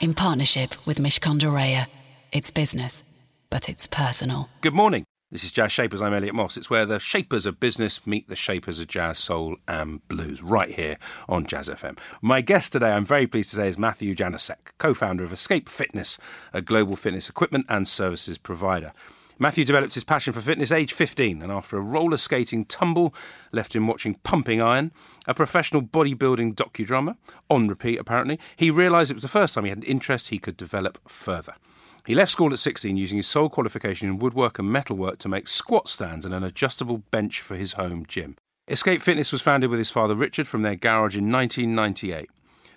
in partnership with Mishcon de Reya. It's business, but it's personal. Good morning. This is Jazz Shapers. I'm Elliot Moss. It's where the shapers of business meet the shapers of jazz, soul, and blues, right here on Jazz FM. My guest today, I'm very pleased to say, is Matthew Januszek, co founder of Escape Fitness, a global fitness equipment and services provider. Matthew developed his passion for fitness age 15 and after a roller skating tumble left him watching Pumping Iron, a professional bodybuilding docudrama, on repeat apparently, he realised it was the first time he had an interest he could develop further. He left school at 16 using his sole qualification in woodwork and metalwork to make squat stands and an adjustable bench for his home gym. Escape Fitness was founded with his father Richard from their garage in 1998.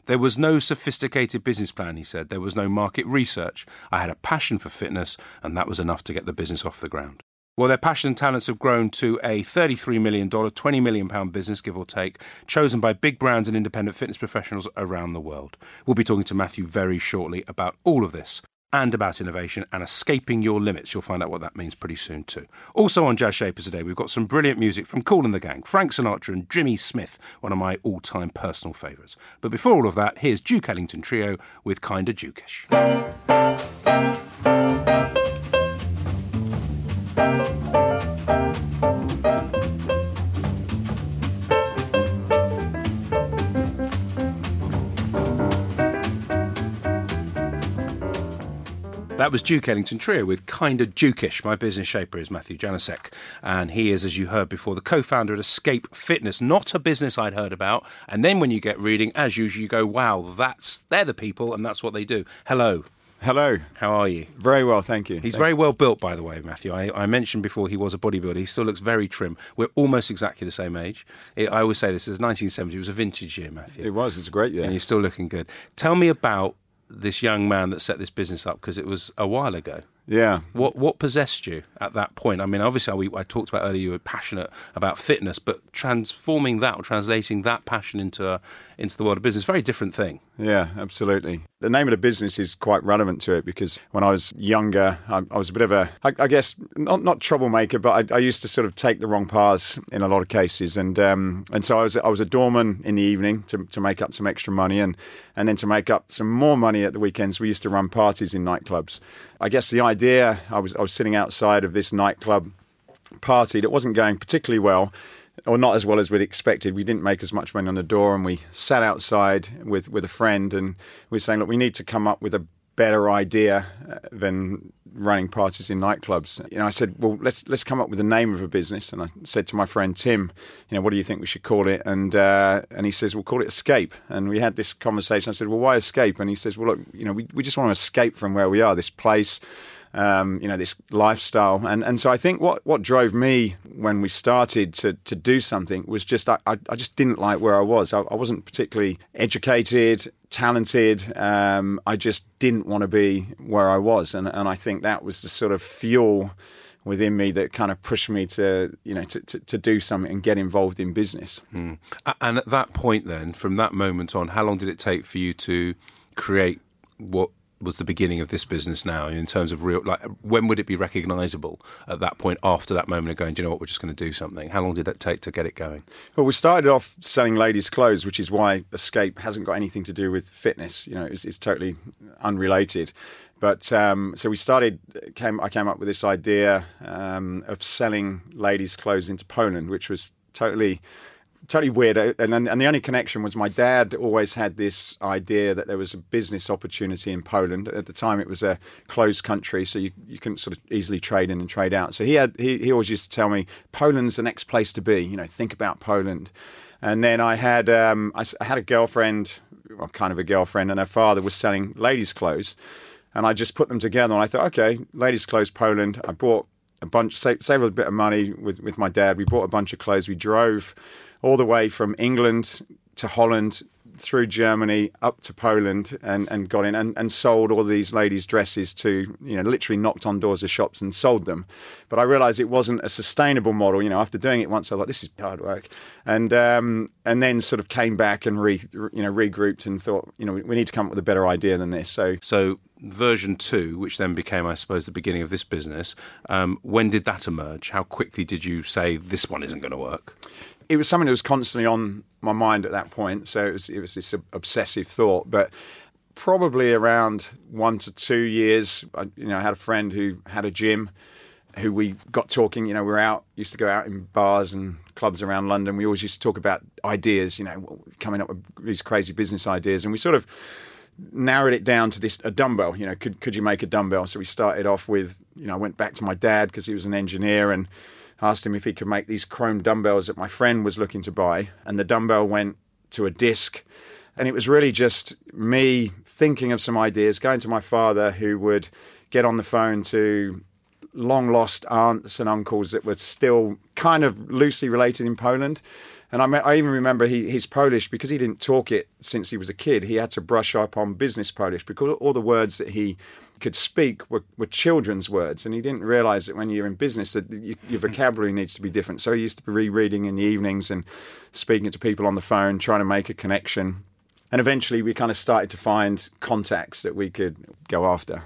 There was no sophisticated business plan, he said. There was no market research. I had a passion for fitness, and that was enough to get the business off the ground. Well, their passion and talents have grown to a $33 million, £20 million business, give or take, chosen by big brands and independent fitness professionals around the world. We'll be talking to Matthew very shortly about all of this and about innovation and escaping your limits. You'll find out what that means pretty soon, too. Also on Jazz Shapers today, we've got some brilliant music from Kool and the Gang, Frank Sinatra, and Jimmy Smith, one of my all time personal favourites. But before all of that, here's Duke Ellington Trio with Kinda Dukish. That was Duke Ellington Trio with Kinda Dukish. My business shaper is Matthew Januszek, and he is, as you heard before, the co-founder at Escape Fitness. Not a business I'd heard about. And then when you get reading, as usual, you go, "Wow, that's they're the people, and that's what they do." Hello. Hello. How are you? Very well, thank you. He's thank very well built, by the way, Matthew. I, I, mentioned before he was a bodybuilder. He still looks very trim. We're almost exactly the same age. It, I always say this is 1970. It was a vintage year, Matthew. It was. It's a great year. And you're still looking good. Tell me about this young man that set this business up because it was a while ago. Yeah. What what possessed you at that point? I mean, obviously, we, I talked about earlier you were passionate about fitness, but transforming that or translating that passion into a, into the world of business, very different thing. Yeah, absolutely. The name of the business is quite relevant to it because when I was younger, I, I was a bit of a, I, I guess, not not troublemaker, but I, I, used to sort of take the wrong paths in a lot of cases, and um, and so I was I was a doorman in the evening to, to make up some extra money, and and then to make up some more money at the weekends, we used to run parties in nightclubs. I guess the idea I was I was sitting outside of this nightclub party that wasn't going particularly well or not as well as we'd expected. We didn't make as much money on the door, and we sat outside with with a friend, and we were saying, look, we need to come up with a better idea uh, than running parties in nightclubs. You know, I said, well, let's let's come up with the name of a business. And I said to my friend Tim, you know, what do you think we should call it? And uh, and he says, we'll call it Escape. And we had this conversation. I said, well, why Escape? And he says, well, look, you know, we, we just want to escape from where we are, this place um, you know, this lifestyle. And and so I think what, what drove me when we started to, to do something was just I, I just didn't like where I was. I, I wasn't particularly educated, talented. Um, I just didn't want to be where I was. And, and I think that was the sort of fuel within me that kind of pushed me to you know to, to, to do something and get involved in business. Mm. And at that point, then, from that moment on, how long did it take for you to create what was the beginning of this business now in terms of real like when would it be recognizable at that point after that moment of going do you know what? We're just going to do something. How long did it take to get it going? Well we started off selling ladies clothes which is why escape hasn't got anything to do with fitness. You know it's, it's totally unrelated. But um, so we started came i came up with this idea um, of selling ladies clothes into poland which was totally totally weird. Uh, and and the only connection was my dad always had this idea that there was a business opportunity in Poland. At the time, it was a closed country, so you you couldn't sort of easily trade in and trade out. So he had he, he always used to tell me Poland's the next place to be. You know, think about Poland. And then I had um, I, I had a girlfriend, well, kind of a girlfriend, and her father was selling ladies' clothes. And I just put them together, and I thought, okay, ladies' clothes, Poland. I bought a bunch, saved, saved a bit of money with, with my dad. We bought a bunch of clothes. We drove all the way from England to Holland, through Germany up to Poland and, and got in and, and sold all these ladies' dresses to, you know, literally knocked on doors of shops and sold them. But I realized it wasn't a sustainable model. You know, after doing it once, I thought, this is hard work. And, um, and then sort of came back and, re, you know, regrouped and thought, you know, we need to come up with a better idea than this. So, so version two, which then became, I suppose, the beginning of this business, um, when did that emerge? How quickly did you say this one isn't going to work? It was something that was constantly on my mind at that point. So it was, it was this obsessive thought. But probably around one to two years, I, you know, I had a friend who had a gym who we got talking. You know, we were out, used to go out in bars and clubs around London. We always used to talk about ideas, you know, coming up with these crazy business ideas. And we sort of narrowed it down to this a dumbbell. You know, could could you make a dumbbell? So we started off with, you know, I went back to my dad because he was an engineer and asked him if he could make these chrome dumbbells that my friend was looking to buy. And the dumbbell went to a disc. And it was really just me thinking of some ideas, going to my father who would get on the phone to long lost aunts and uncles that were still kind of loosely related in Poland and I, I even remember he, Polish because he didn't talk it since he was a kid. He had to brush up on business Polish because all the words that he could speak were, were children's words, and he didn't realize that when you're in business that you, your hmm. vocabulary needs to be different. So he used to be rereading in the evenings and speaking to people on the phone, trying to make a connection. And eventually, we kind of started to find contacts that we could go after.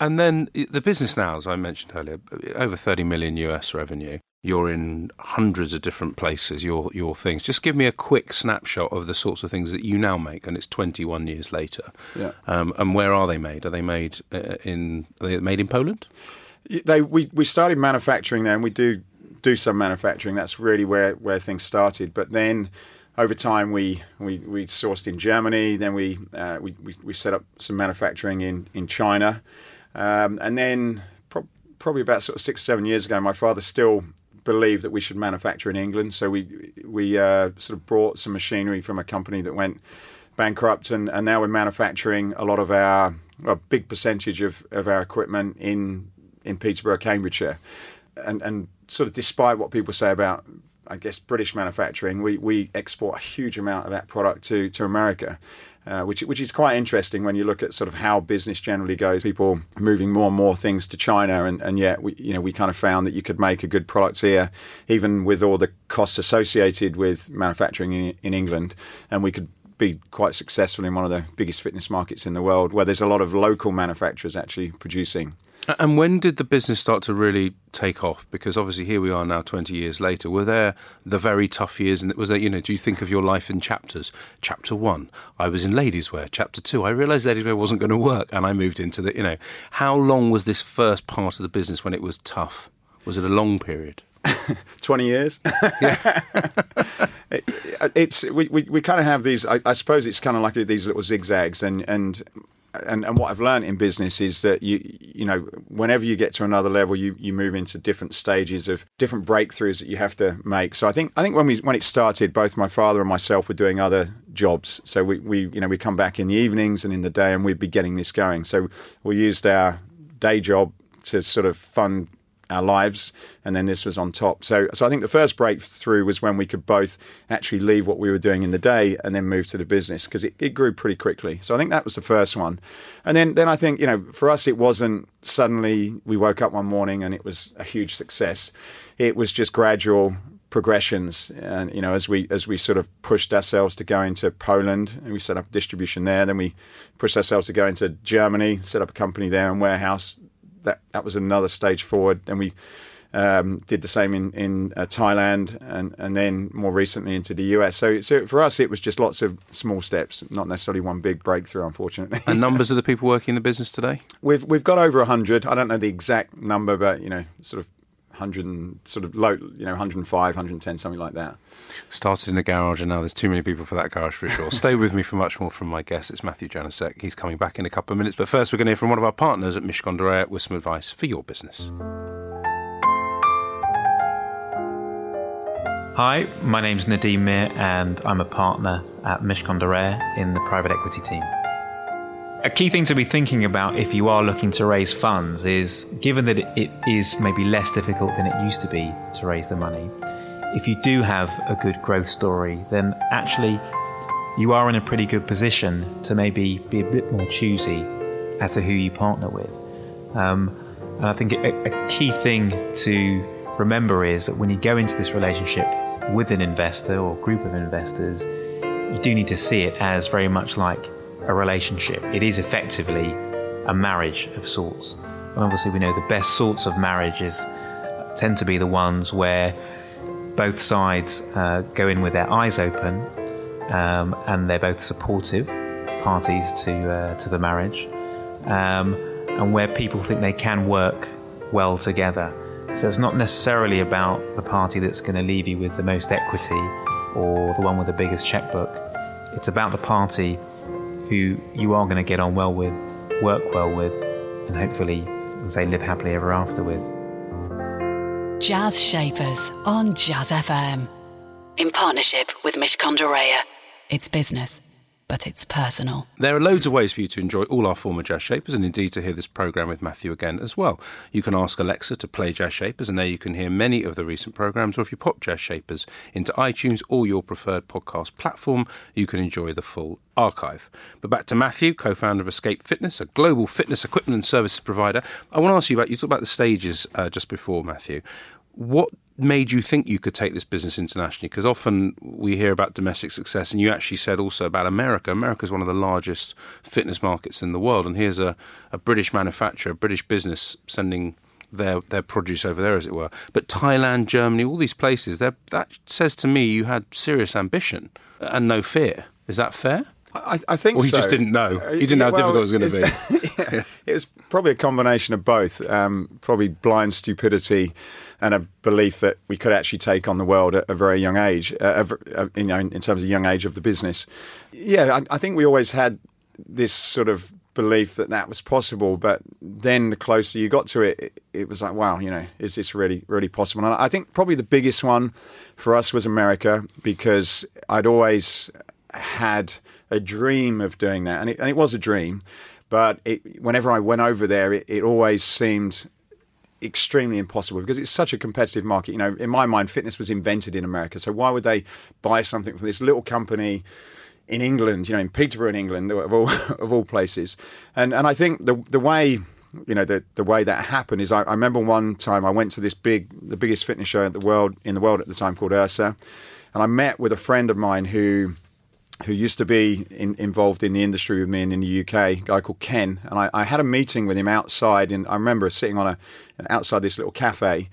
And then eh, the business now, as I mentioned earlier, over 30 million US revenue you're in hundreds of different places, your your things. Just give me a quick snapshot of the sorts of things that you now make, and it's 21 years later. Yeah. Um, and where are they made? Are they made uh, in? Are they made in Poland? They we we started manufacturing there, and we do do some manufacturing. That's really where where things started. But then over time we we, we sourced in Germany. Then we, uh, we, we we set up some manufacturing in in China, um, and then pro- probably about sort of six seven years ago, my father still believed that we should manufacture in England. So we we uh, sort of brought some machinery from a company that went bankrupt, and, and now we're manufacturing a lot of our a big percentage of, of our equipment in in Peterborough, Cambridgeshire, and and sort of despite what people say about I guess British manufacturing, we, we export a huge amount of that product to, to America uh, which which is quite interesting when you look at sort of how business generally goes. People moving more and more things to China, and, and yet we you know we kind of found that you could make a good product here, even with all the costs associated with manufacturing in, in England, and we could be quite successful in one of the biggest fitness markets in the world, where there's a lot of local manufacturers actually producing and when did the business start to really take off? Because obviously here we are now, twenty years later. Were there the very tough years? And was there, you know, do you think of your life in chapters? Chapter one, I was in ladies' wear. Chapter two, I realised ladies' wear wasn't going to work, and I moved into the, you know, how long was this first part of the business when it was tough? Was it a long period? 20 years. it, it's we, we, we kind of have these. I, I suppose it's kind of like these little zigzags, and and and, and what I've learned in business is that you you know whenever you get to another level, you you move into different stages of different breakthroughs that you have to make. So I think I think when we when it started, both my father and myself were doing other jobs. So we, we you know we come back in the evenings and in the day, and we'd be getting this going. So we used our day job to sort of fund our lives, and then this was on top. So, so I think the first breakthrough was when we could both actually leave what we were doing in the day and then move to the business because it, it grew pretty quickly. So I think that was the first one, and then then I think you know for us it wasn't suddenly we woke up one morning and it was a huge success. It was just gradual progressions and you know as we as we sort of pushed ourselves to go into Poland and we set up distribution there then we pushed ourselves to go into Germany set up a company there and warehouse that that was another stage forward. And we um, did the same in in uh, Thailand, and and then more recently into the US. So so for us, it was just lots of small steps, not necessarily one big breakthrough, unfortunately. and numbers of the people working in the business today? We've we've got over hundred. I don't know the exact number, but you know, sort of 100 and sort of low, you know, 105, 110, something like that. Started in the garage, and now there's too many people for that garage for sure. Stay with me for much more from my guest. It's Matthew Januszek. He's coming back in a couple of minutes, but first we're going to hear from one of our partners at Mishcon de with some advice for your business. Hi, my name's Nadeem Mir, and I'm a partner at Mishcon de in the private equity team. A key thing to be thinking about if you are looking to raise funds is given that it is maybe less difficult than it used to be to raise the money, if you do have a good growth story, then actually you are in a pretty good position to maybe be a bit more choosy as to who you partner with. Um, and I think a, a key thing to remember is that when you go into this relationship with an investor or group of investors, you do need to see it as very much like a relationship. It is effectively a marriage of sorts. And obviously, we know the best sorts of marriages tend to be the ones where both sides uh, go in with their eyes open um, and they're both supportive parties to uh, to the marriage, um, and where people think they can work well together. So it's not necessarily about the party that's going to leave you with the most equity or the one with the biggest checkbook. It's about the party who you are going to get on well with, work well with, and hopefully, say, live happily ever after with. Jazz Shapers on Jazz FM. In partnership with Mishcon de Reya. It's business, but it's personal. There are loads of ways for you to enjoy all our former Jazz Shapers and indeed to hear this programme with Matthew again as well. You can ask Alexa to play Jazz Shapers, and there you can hear many of the recent programmes, or if you pop Jazz Shapers into iTunes or your preferred podcast platform, you can enjoy the full archive. But back to Matthew, co founder of Escape Fitness, a global fitness equipment and services provider. I want to ask you about you talked about the stages uh, just before, Matthew. What made you think you could take this business internationally? Because often we hear about domestic success, and you actually said also about America. America is one of the largest fitness markets in the world, and here's a, a British manufacturer, a British business sending their their produce over there, as it were. But Thailand, Germany, all these places, that says to me you had serious ambition and no fear. Is that fair? I, I think or he so. just didn't know. He didn't know how well, difficult it was going to be. yeah, it was probably a combination of both. Um, probably blind stupidity and a belief that we could actually take on the world at a very young age, uh, uh, you know, in terms of young age of the business. Yeah, I, I think we always had this sort of belief that that was possible. But then the closer you got to it, it, it, was like, wow, you know, is this really, really possible? And I think probably the biggest one for us was America because I'd always had a dream of doing that, and it, and it was a dream. But it, whenever I went over there, it, it always seemed extremely impossible because it's such a competitive market. You know, in my mind, fitness was invented in America. So why would they buy something from this little company in England? You know, in Peterborough, in England, of all of all places. And and I think the the way you know the the way that happened is I, I remember one time I went to this big the biggest fitness show in the world in the world at the time called IHRSA, and I met with a friend of mine who who used to be in, involved in the industry with me in, in the UK, a guy called Ken, and I, I, had a meeting with him outside, and I remember sitting on a outside this little cafe,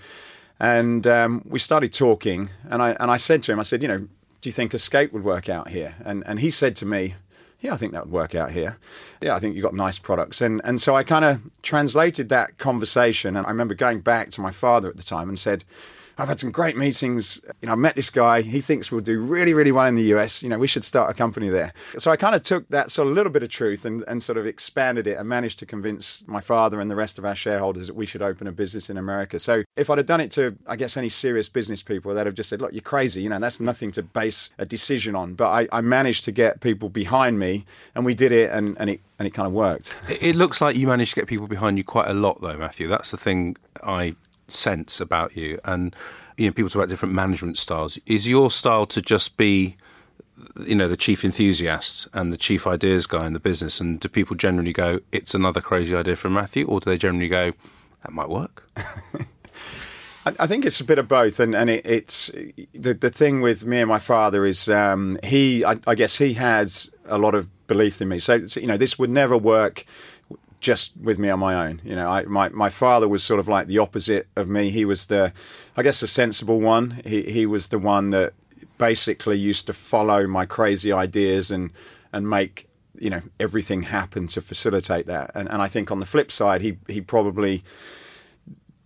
and um, we started talking, and I and I said to him, I said, you know, do you think Escape would work out here? And and he said to me, yeah, I think that would work out here. Yeah, I think you've got nice products, and and so I kind of translated that conversation, and I remember going back to my father at the time and said I've had some great meetings. You know, I met this guy. He thinks we'll do really, really well in the US. You know, we should start a company there. So I kind of took that sort of little bit of truth and, and sort of expanded it and managed to convince my father and the rest of our shareholders that we should open a business in America. So if I'd have done it to, I guess, any serious business people, they'd have just said, look, you're crazy. You know, that's nothing to base a decision on. But I, I managed to get people behind me and we did it and, and it and it kind of worked. It looks like you managed to get people behind you quite a lot, though, Matthew. That's the thing I sense about you. And you know, people talk about different management styles. Is your style to just be, you know, the chief enthusiast and the chief ideas guy in the business? And do people generally go, "It's another crazy idea from Matthew," or do they generally go, "That might work"? I think it's a bit of both, and and it, it's the the thing with me and my father is um, he I, I, guess he has a lot of belief in me. So, so you know this would never work just with me on my own. You know, I, my my father was sort of like the opposite of me. He was the, I guess, the sensible one. He he was the one that basically used to follow my crazy ideas and and make you know everything happen to facilitate that. And and I think on the flip side, he he probably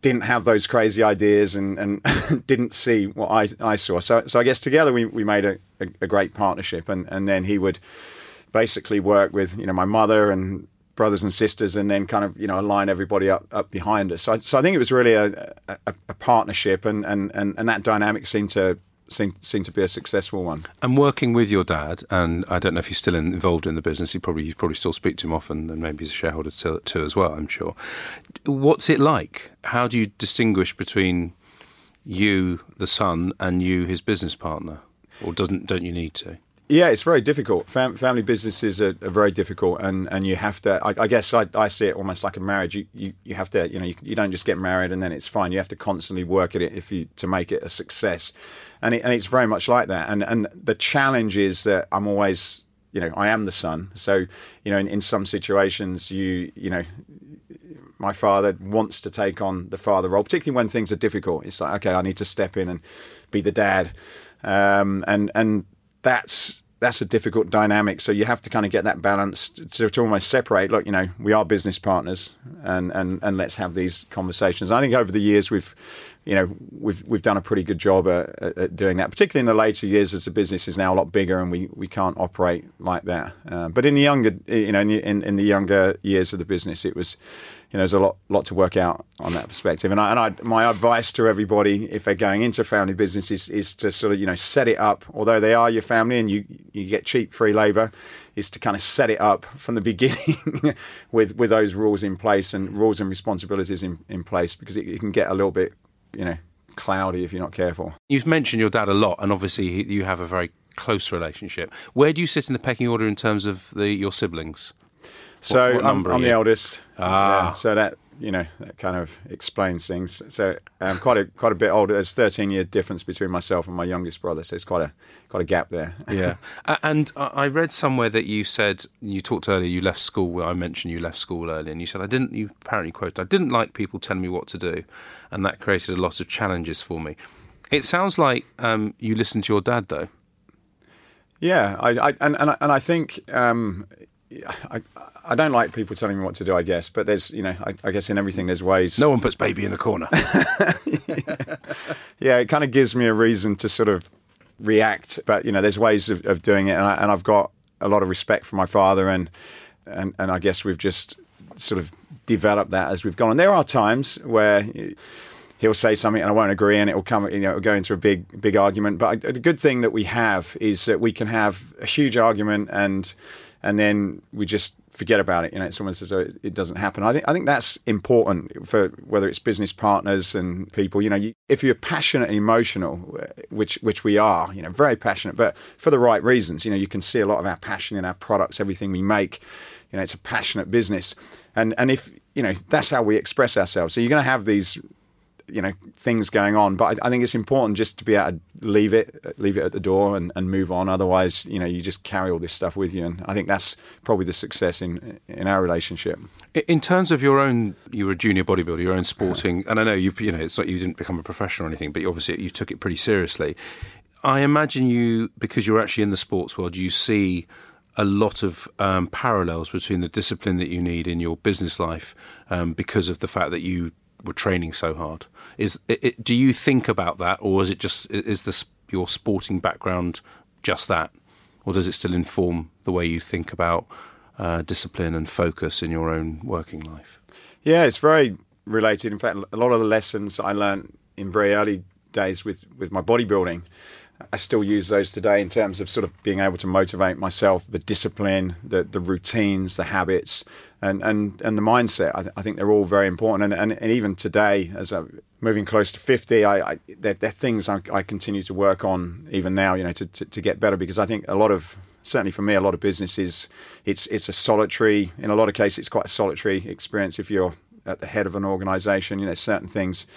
didn't have those crazy ideas and, and didn't see what I, I saw. So so I guess together we, we made a, a, a great partnership and, and then he would basically work with you know my mother and brothers and sisters, and then kind of you know align everybody up up behind us. So I, so I think it was really a, a, a partnership, and, and, and, and that dynamic seemed to seemed, seemed to be a successful one. And working with your dad, and I don't know if he's still involved in the business. He probably you probably still speak to him often, and maybe he's a shareholder too, too as well. I'm sure. What's it like? How do you distinguish between you, the son, and you, his business partner, or doesn't don't you need to? Yeah, it's very difficult. Fam- family businesses are, are, very difficult, and, and you have to. I, I guess I, I, see it almost like a marriage. You, you, you have to, you know, you, you, don't just get married and then it's fine. You have to constantly work at it if you to make it a success, and it, and it's very much like that. And and the challenge is that I'm always, you know, I am the son. So you know, in, in some situations, you you know, my father wants to take on the father role, particularly when things are difficult. It's like, okay, I need to step in and be the dad, um, and and that's that's a difficult dynamic. So you have to kind of get that balance to, to, almost separate. Look, you know, we are business partners, and and and let's have these conversations. I think over the years we've, you know, we've we've done a pretty good job at, at doing that. Particularly in the later years, as the business is now a lot bigger, and we, we can't operate like that. Uh, but in the younger, you know, in the, in, in the younger years of the business, it was you know, there's a lot lot to work out on that perspective. And, I, and I, my advice to everybody, if they're going into family business, is, is to sort of you know set it up. Although they are your family and you you get cheap free labour, is to kind of set it up from the beginning with with those rules in place and rules and responsibilities in, in place because it, it can get a little bit you know cloudy if you're not careful. You've mentioned your dad a lot, and obviously you have a very close relationship. Where do you sit in the pecking order in terms of the, your siblings? So what, what I'm, I'm the eldest. Ah. Yeah, so that you know that kind of explains things. So um, quite a quite a bit older. There's 13 year difference between myself and my youngest brother. So it's quite a quite a gap there. yeah. and I read somewhere that you said you talked earlier. You left school. I mentioned you left school earlier, and you said I didn't. You apparently quoted, "I didn't like people telling me what to do," and that created a lot of challenges for me. It sounds like um, you listened to your dad, though. Yeah, I, I and and I, and I think um, I, I don't like people telling me what to do, I guess, but there's, you know, I, I guess in everything there's ways. No one puts baby in the corner. yeah. yeah, it kind of gives me a reason to sort of react, but, you know, there's ways of, of doing it. And, I, and I've got a lot of respect for my father, and, and, and I guess we've just sort of developed that as we've gone. And there are times where he'll say something and I won't agree, and it will come, you know, it'll go into a big, big argument. But the good thing that we have is that we can have a huge argument and and then we just forget about it. You know, almost as though it doesn't happen. I think I think that's important for whether it's business partners and people. You know, you, if you're passionate and emotional, uh, which which we are, you know, very passionate, but for the right reasons. You know, you can see a lot of our passion in our products, everything we make. You know, it's a passionate business, and and if you know that's how we express ourselves. So you're going to have these you know things going on. But I, I, think it's important just to be able to leave it, leave it at the door, and, and move on. Otherwise, you know, you just carry all this stuff with you. And I think that's probably the success in in our relationship. In terms of your own, you were a junior bodybuilder, your own sporting, and I know you, you know, it's like you didn't become a professional or anything, but obviously you took it pretty seriously. I imagine you, because you're actually in the sports world, you see a lot of um, parallels between the discipline that you need in your business life um, because of the fact that you were training so hard. Is it, it, do you think about that, or is it just is the your sporting background just that, or does it still inform the way you think about uh, discipline and focus in your own working life? Yeah, it's very related. In fact, a lot of the lessons I learned in very early days with with my bodybuilding I still use those today in terms of sort of being able to motivate myself, the discipline, the the routines, the habits, and and, and the mindset. I, th- I think they're all very important. And, and, and even today, as I'm moving close to fifty, I, I they're, they're, things I, I, continue to work on even now. You know, to, to, to get better because I think a lot of certainly for me, a lot of businesses, it's it's a solitary. In a lot of cases, it's quite a solitary experience if you're at the head of an organisation. You know, certain things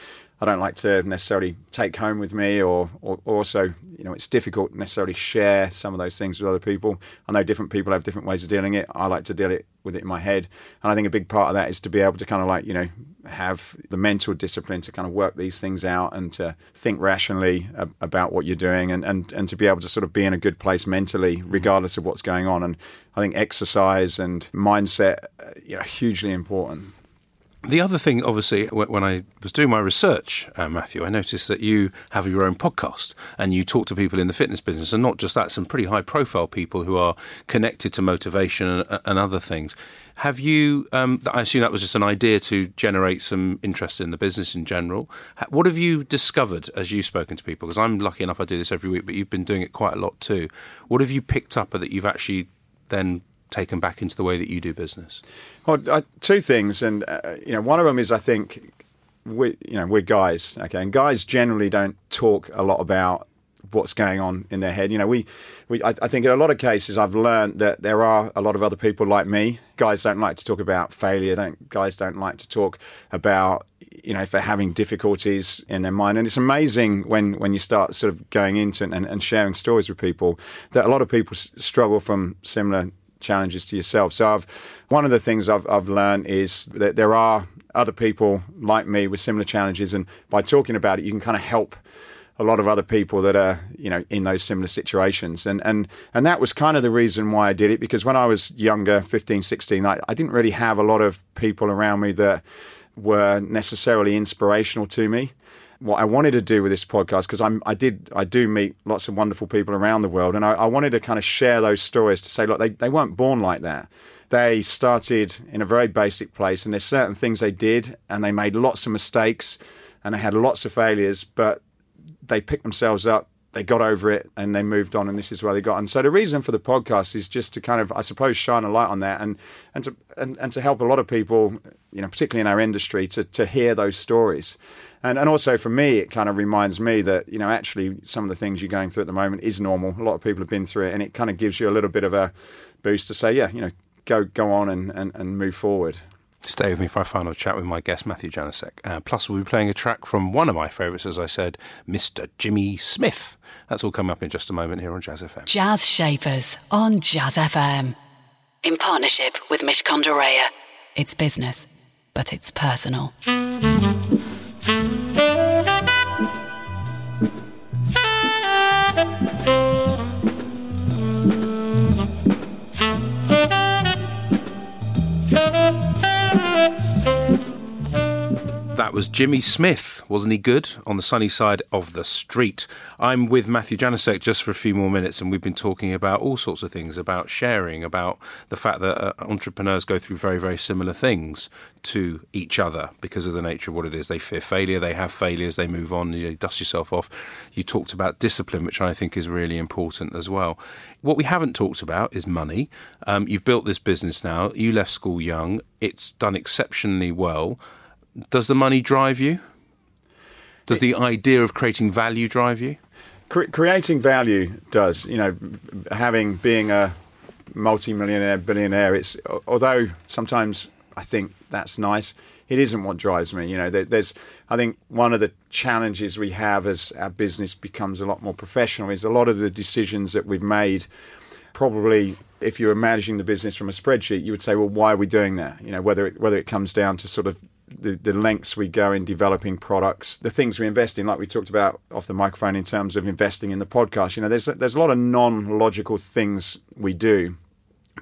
I don't like to necessarily take home with me, or, or, also, you know, it's difficult necessarily share some of those things with other people. I know different people have different ways of dealing it. I like to deal it with it in my head, and I think a big part of that is to be able to kind of like you know have the mental discipline to kind of work these things out and to think rationally about what you're doing, and and and to be able to sort of be in a good place mentally, regardless of what's going on. And I think exercise and mindset, uh, you know, hugely important. The other thing, obviously, when I was doing my research, uh, Matthew, I noticed that you have your own podcast and you talk to people in the fitness business, and not just that, some pretty high profile people who are connected to motivation and, and other things. Have you, um, I assume that was just an idea to generate some interest in the business in general. What have you discovered as you've spoken to people? Because I'm lucky enough, I do this every week, but you've been doing it quite a lot too. What have you picked up that you've actually then taken back into the way that you do business? Well, uh, two things, and uh, you know, one of them is I think we, you know, we're guys, okay, and guys generally don't talk a lot about what's going on in their head. You know, we, we I, I think in a lot of cases I've learned that there are a lot of other people like me. Guys don't like to talk about failure. Don't guys don't like to talk about you know if they're having difficulties in their mind. And it's amazing when when you start sort of going into and, and sharing stories with people that a lot of people s- struggle from similar challenges to yourself. So I've one of the things I've I've learned is that there are other people like me with similar challenges, and by talking about it, you can kind of help a lot of other people that are you know in those similar situations and and and that was kind of the reason why I did it because when I was younger 15 16 I, I didn't really have a lot of people around me that were necessarily inspirational to me what I wanted to do with this podcast because I'm I did I do meet lots of wonderful people around the world and I, I wanted to kind of share those stories to say look they, they weren't born like that. They started in a very basic place and there's certain things they did and they made lots of mistakes and they had lots of failures but they picked themselves up, they got over it, and they moved on, and this is where they got. And so the reason for the podcast is just to kind of, I suppose, shine a light on that, and and to and, and to help a lot of people, you know, particularly in our industry, to to hear those stories. And, and also for me, it kind of reminds me that, you know, actually some of the things you're going through at the moment is normal. A lot of people have been through it, and it kind of gives you a little bit of a boost to say, yeah, you know, go go on and, and, and move forward. Stay with me for a final chat with my guest, Matthew Januszek. Uh, plus, we'll be playing a track from one of my favourites, as I said, Mr. Jimmy Smith. That's all coming up in just a moment here on Jazz FM. Jazz Shapers on Jazz FM. In partnership with Mishcon de It's business, but it's personal. That was Jimmy Smith. Wasn't he good? On the sunny side of the street. I'm with Matthew Januszek just for a few more minutes, and we've been talking about all sorts of things about sharing, about the fact that uh, entrepreneurs go through very, very similar things to each other because of the nature of what it is. They fear failure, they have failures, they move on, you dust yourself off. You talked about discipline, which I think is really important as well. What we haven't talked about is money. Um, you've built this business now, you left school young, it's done exceptionally well does the money drive you? Does the idea of creating value drive you? Cre- creating value does. You know, having being a multi-millionaire, billionaire. It's although sometimes I think that's nice. It isn't what drives me. You know, there, there's. I think one of the challenges we have as our business becomes a lot more professional is a lot of the decisions that we've made. Probably, if you were managing the business from a spreadsheet, you would say, "Well, why are we doing that?" You know, whether it, whether it comes down to sort of the, the lengths we go in developing products, the things we invest in, like we talked about off the microphone in terms of investing in the podcast. You know, there's there's a lot of non-logical things we do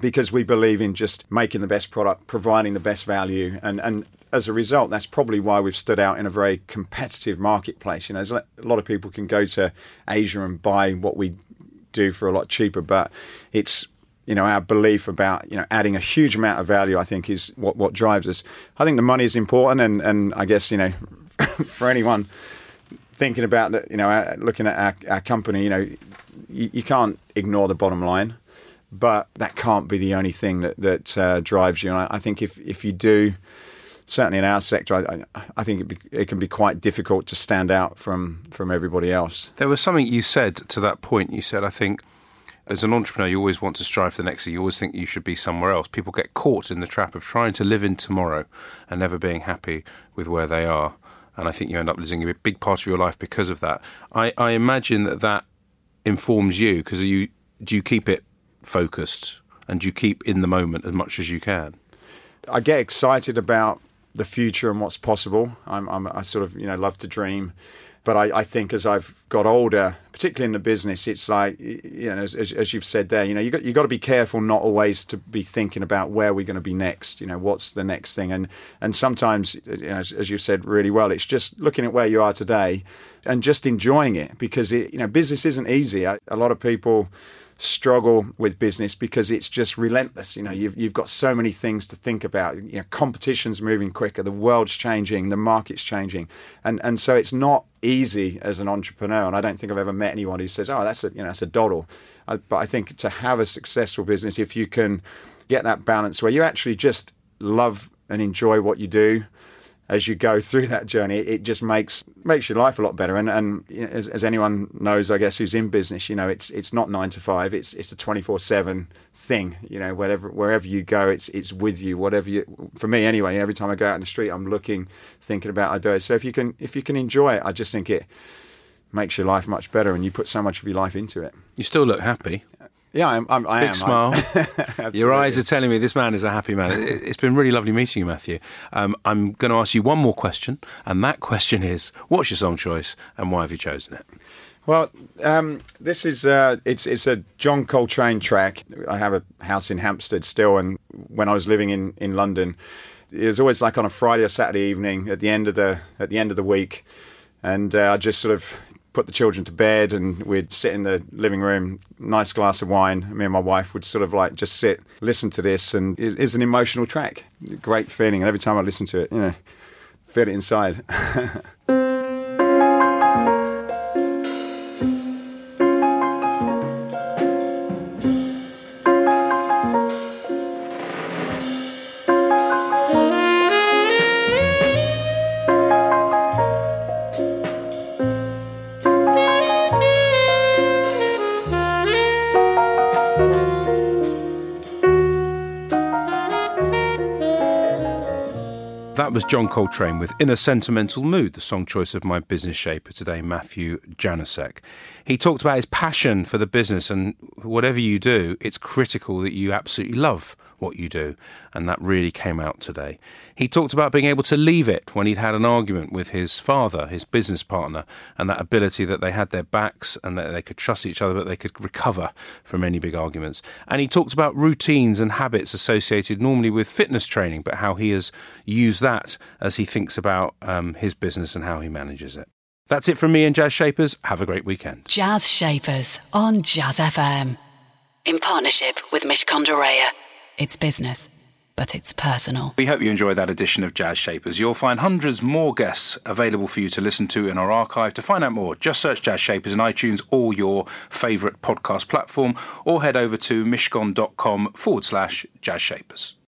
because we believe in just making the best product, providing the best value, and and as a result, that's probably why we've stood out in a very competitive marketplace. You know, a lot of people can go to Asia and buy what we do for a lot cheaper, but it's you know our belief about you know adding a huge amount of value i think is what what drives us. I think the money is important and and i guess you know for anyone thinking about you know looking at our, our company you know you, you, can't ignore the bottom line but that can't be the only thing that that uh, drives you. And I, I, think if if you do certainly in our sector i, I think it, be, it can be quite difficult to stand out from from everybody else. There was something you said to that point. You said i think as an entrepreneur, you always want to strive for the next thing. You always think you should be somewhere else. People get caught in the trap of trying to live in tomorrow and never being happy with where they are. And I think you end up losing a big part of your life because of that. I, I imagine that that informs you because you do you keep it focused and you keep in the moment as much as you can. I get excited about the future and what's possible. I'm, I'm I sort of you know love to dream but I, I, think as I've got older, particularly in the business, it's like you know, as, as you've said there, you know, you got you got to be careful not always to be thinking about where we're going to be next. You know, what's the next thing, and and sometimes, you know, as, as you've said really well, it's just looking at where you are today and just enjoying it because it, you know, business isn't easy. A lot of people struggle with business because it's just relentless. You know, you've you've got so many things to think about. You know, competition's moving quicker, the world's changing, the market's changing, and and so it's not easy as an entrepreneur. And I don't think I've ever met anyone who says, "Oh, that's a you know that's a doddle." I, but I think to have a successful business, if you can get that balance where you actually just love and enjoy what you do, as you go through that journey, it just makes makes your life a lot better. And and as, as anyone knows, I guess who's in business, you know, it's it's not nine to five. It's it's a twenty four seven thing. You know, wherever wherever you go, it's it's with you. Whatever you, for me anyway. Every time I go out in the street, I'm looking, thinking about I do it. So if you can if you can enjoy it, I just think it makes your life much better, and you put so much of your life into it. You still look happy. Yeah, I'm, I'm, I Big am. smile. Your eyes are telling me this man is a happy man. It- It's been really lovely meeting you, Matthew. Um, I'm going to ask you one more question, and that question is: What's your song choice, and why have you chosen it? Well, um, this is uh, it's it's a John Coltrane track. I have a house in Hampstead still, and when I was living in, in London, it was always like on a Friday or Saturday evening at the end of the at the end of the week, and uh, I just sort of put the children to bed, and we'd sit in the living room, nice glass of wine. Me and my wife would sort of like just sit, listen to this, and it is an emotional track, great feeling. And every time I listen to it, you know, feel it inside. was John Coltrane with In a Sentimental Mood, the song choice of my business shaper today, Matthew Januszek. He talked about his passion for the business, and whatever you do, it's critical that you absolutely love what you do, and that really came out today. He talked about being able to leave it when he'd had an argument with his father, his business partner, and that ability that they had their backs and that they could trust each other, but they could recover from any big arguments. And he talked about routines and habits associated normally with fitness training, but how he has used that as he thinks about um, his business and how he manages it. That's it from me and Jazz Shapers. Have a great weekend. Jazz Shapers on Jazz FM. In partnership with Mishcon de Reya. It's business, but it's personal. We hope you enjoyed that edition of Jazz Shapers. You'll find hundreds more guests available for you to listen to in our archive. To find out more, just search Jazz Shapers in iTunes or your favourite podcast platform, or head over to mishcon.com forward slash Jazz Shapers.